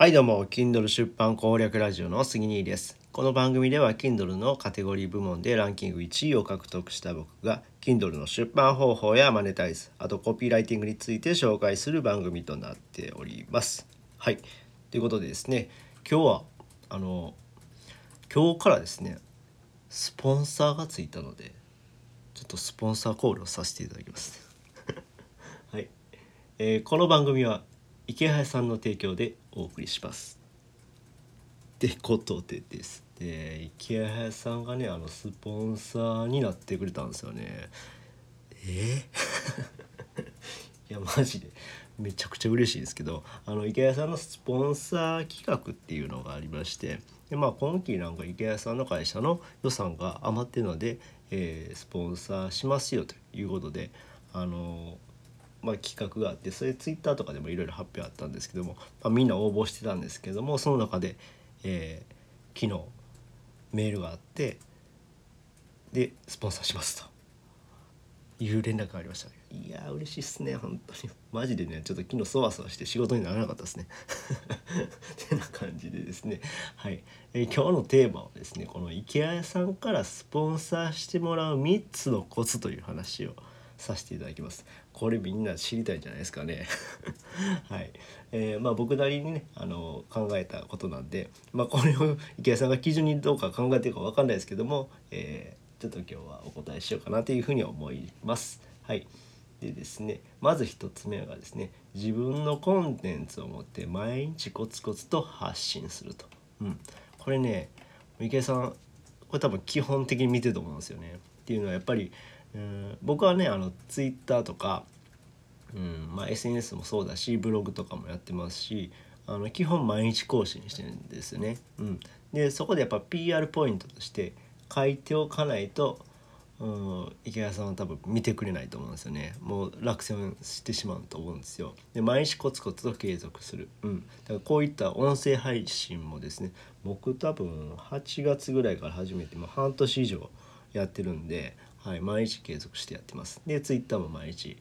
はいどうも Kindle 出版攻略ラジオの杉兄です。この番組では Kindle のカテゴリー部門でランキング1位を獲得した僕が Kindle の出版方法やマネタイズあとコピーライティングについて紹介する番組となっております。はい。ということでですね。今日はあの今日からですねスポンサーがついたのでちょっとスポンサーコールをさせていただきます。はい、えーこの番組は池原さんの提供でお送りします。ってことでですね池原さんがねあのスポンサーになってくれたんですよね。え？いやマジで。めちゃくちゃ嬉しいですけどあの池谷さんのスポンサー企画っていうのがありましてで、まあ、今期なんか池谷さんの会社の予算が余ってるので、えースポンサーしますよということであのまあ、企画があってそれツイッターとかでもいろいろ発表あったんですけども、まあ、みんな応募してたんですけどもその中で、えー昨日メールがあってでスポンサーしますと。いう連絡がありましたいやー嬉しいっすね本当に。マジでねちょっと昨日そわそわして仕事にならなかったですね。てな感じでですね。はい、えー今日のテーマはですねこの IKEA さんからスポンサーしてもらう3つのコツという話をさせていただきます。これみんな知りたいんじゃないですかね。はい、えーまあ僕なりにねあの考えたことなんでまあこれを池谷さんが基準にどうか考えてるかわかんないですけども、えーちょっと今日はお答えしようかなというふうに思います。はい。でですねまず一つ目がですね自分のコンテンツを持って毎日コツコツと発信すると、うん、これね池谷さんこれ多分基本的に見てると思うんですよね。っていうのはやっぱり、うん、僕はねあのツイッターとか、うんまあ、SNS もそうだしブログとかもやってますしあの基本毎日更新してるんですね。うん、でそこでやっぱ PR ポイントとして書いておかないと、うん、池谷さんは多分見てくれないと思うんですよね。もう落選してしまうと思うんですよ。で毎日コツコツと継続する。うん、だからこういった音声配信もですね僕多分8月ぐらいから始めてもう半年以上やってるんで、はい、毎日継続してやってます。で Twitter も毎日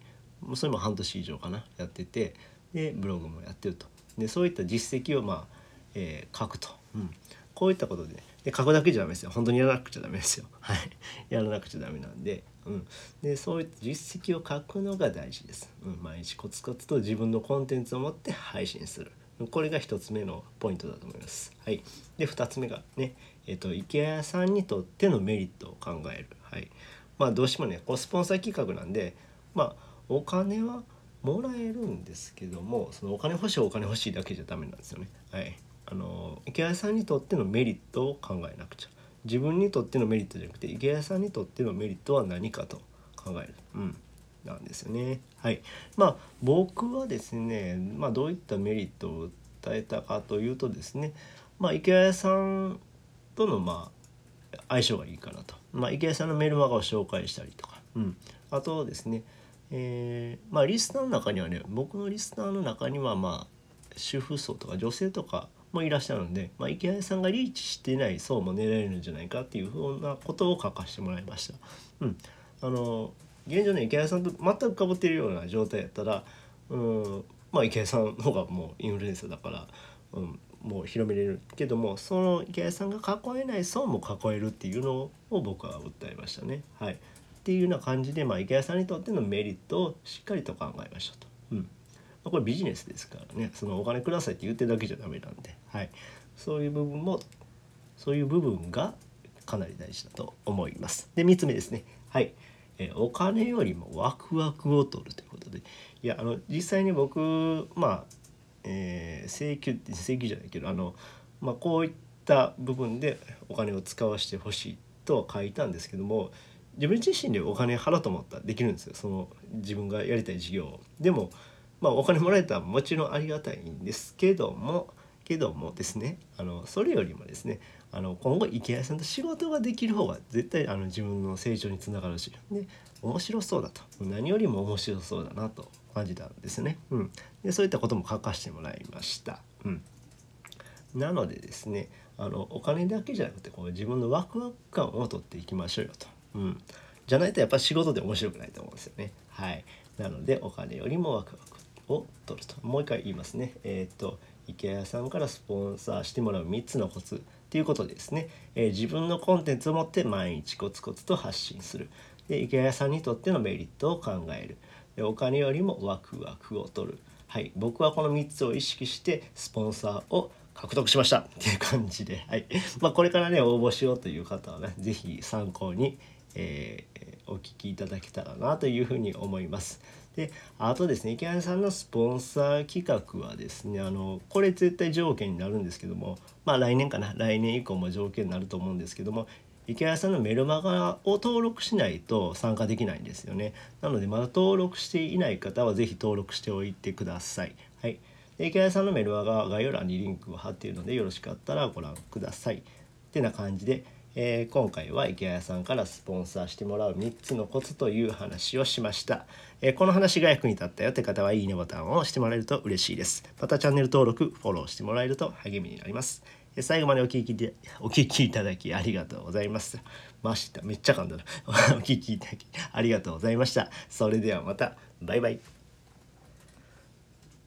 それも半年以上かなやっててでブログもやってると。でそういった実績をまあ、えー書くと。うん。こういったことでで書くだけじゃダメですよ。本当にやらなくちゃダメですよ。はい。やらなくちゃダメなんで,、うん、でそういった実績を書くのが大事です、うん、毎日コツコツと自分のコンテンツを持って配信する。これが一つ目のポイントだと思います。はい。で二つ目がねえっ、と IKEA さんにとってのメリットを考える。はい。まあどうしてもねこうスポンサー企画なんでまあお金はもらえるんですけどもそのお金欲しいお金欲しいだけじゃダメなんですよね。はい。あの池谷さんにとってのメリットを考えなくちゃ。自分にとってのメリットじゃなくて池谷さんにとってのメリットは何かと考える。うん。なんですよね。はい。まあ僕はですねまあどういったメリットを伝えたかというとですねまあ池谷さんとのまあ相性がいいかなと、まあ、池谷さんのメルマガを紹介したりとか、うん、あとですね、えーまあリスナーの中にはね僕のリスナーの中にはまあ主婦層とか女性とかもいらっしゃるので、まあ、池谷さんがリーチしてない層も狙えるんじゃないかっていうふうなことを書かせてもらいました。うん、あの現状ね池谷さんと全くかぶってるような状態やったら、うん、まあ池谷さんの方がもうインフルエンサーだから、うん、もう広めれるけどもその池谷さんが囲えない層も囲えるっていうのを僕は訴えましたね。はい、っていうような感じで、まあ、池谷さんにとってのメリットをしっかりと考えましたと。うん。まあこれビジネスですからね。そのお金くださいって言ってるだけじゃダメなんで、はい、そういう部分もそういう部分がかなり大事だと思います。で3つ目ですね。はい、えお金よりもワクワクを取るということでいやあの実際に僕まあ、えー請求って請求じゃないけどあの、まあ、こういった部分でお金を使わせてほしいとは書いたんですけども自分自身でお金払うと思ったらできるんですよその自分がやりたい事業を。でもまあお金もらえたらもちろんありがたいんですけどもけどもですねあのそれよりもですねあの今後池谷さんと仕事ができる方が絶対あの自分の成長につながるしで面白そうだと何よりも面白そうだなと感じたんですね。うん、でそういったことも書かせてもらいました。うん、なのでですねあのお金だけじゃなくてこう自分のワクワク感を取っていきましょうよと。うん、じゃないとやっぱ仕事で面白くないと思うんですよね。はい、なのでお金よりもワクワクを取るともう一回言いますね。えーっと IKEA さんからスポンサーしてもらう3つのコツっていうことですね、えー、自分のコンテンツを持って毎日コツコツと発信する。で IKEA さんにとってのメリットを考える。でお金よりもワクワクを取る。はい僕はこの3つを意識してスポンサーを獲得しましたっていう感じで、はい。まあ、これからね応募しようという方はね是非参考に、えー、お聞きいただけたらなというふうに思います。であとですね池谷さんのスポンサー企画はですねあのこれ絶対条件になるんですけどもまあ来年かな。来年以降も条件になると思うんですけども池谷さんのメルマガを登録しないと参加できないんですよね。なのでまだ登録していない方は是非登録しておいてください。はい。池谷さんのメルマガ概要欄にリンクを貼っているのでよろしかったらご覧ください。ってな感じでえー、今回は池谷さんからスポンサーしてもらう3つのコツという話をしました、えー、この話が役に立ったよって方はいいねボタンを押してもらえると嬉しいです。またチャンネル登録フォローしてもらえると励みになります。え最後までお聞きで お聞きいただきありがとうございます。ましためっちゃ噛んだ お聞きいただきありがとうございました。それではまた。バイバイ。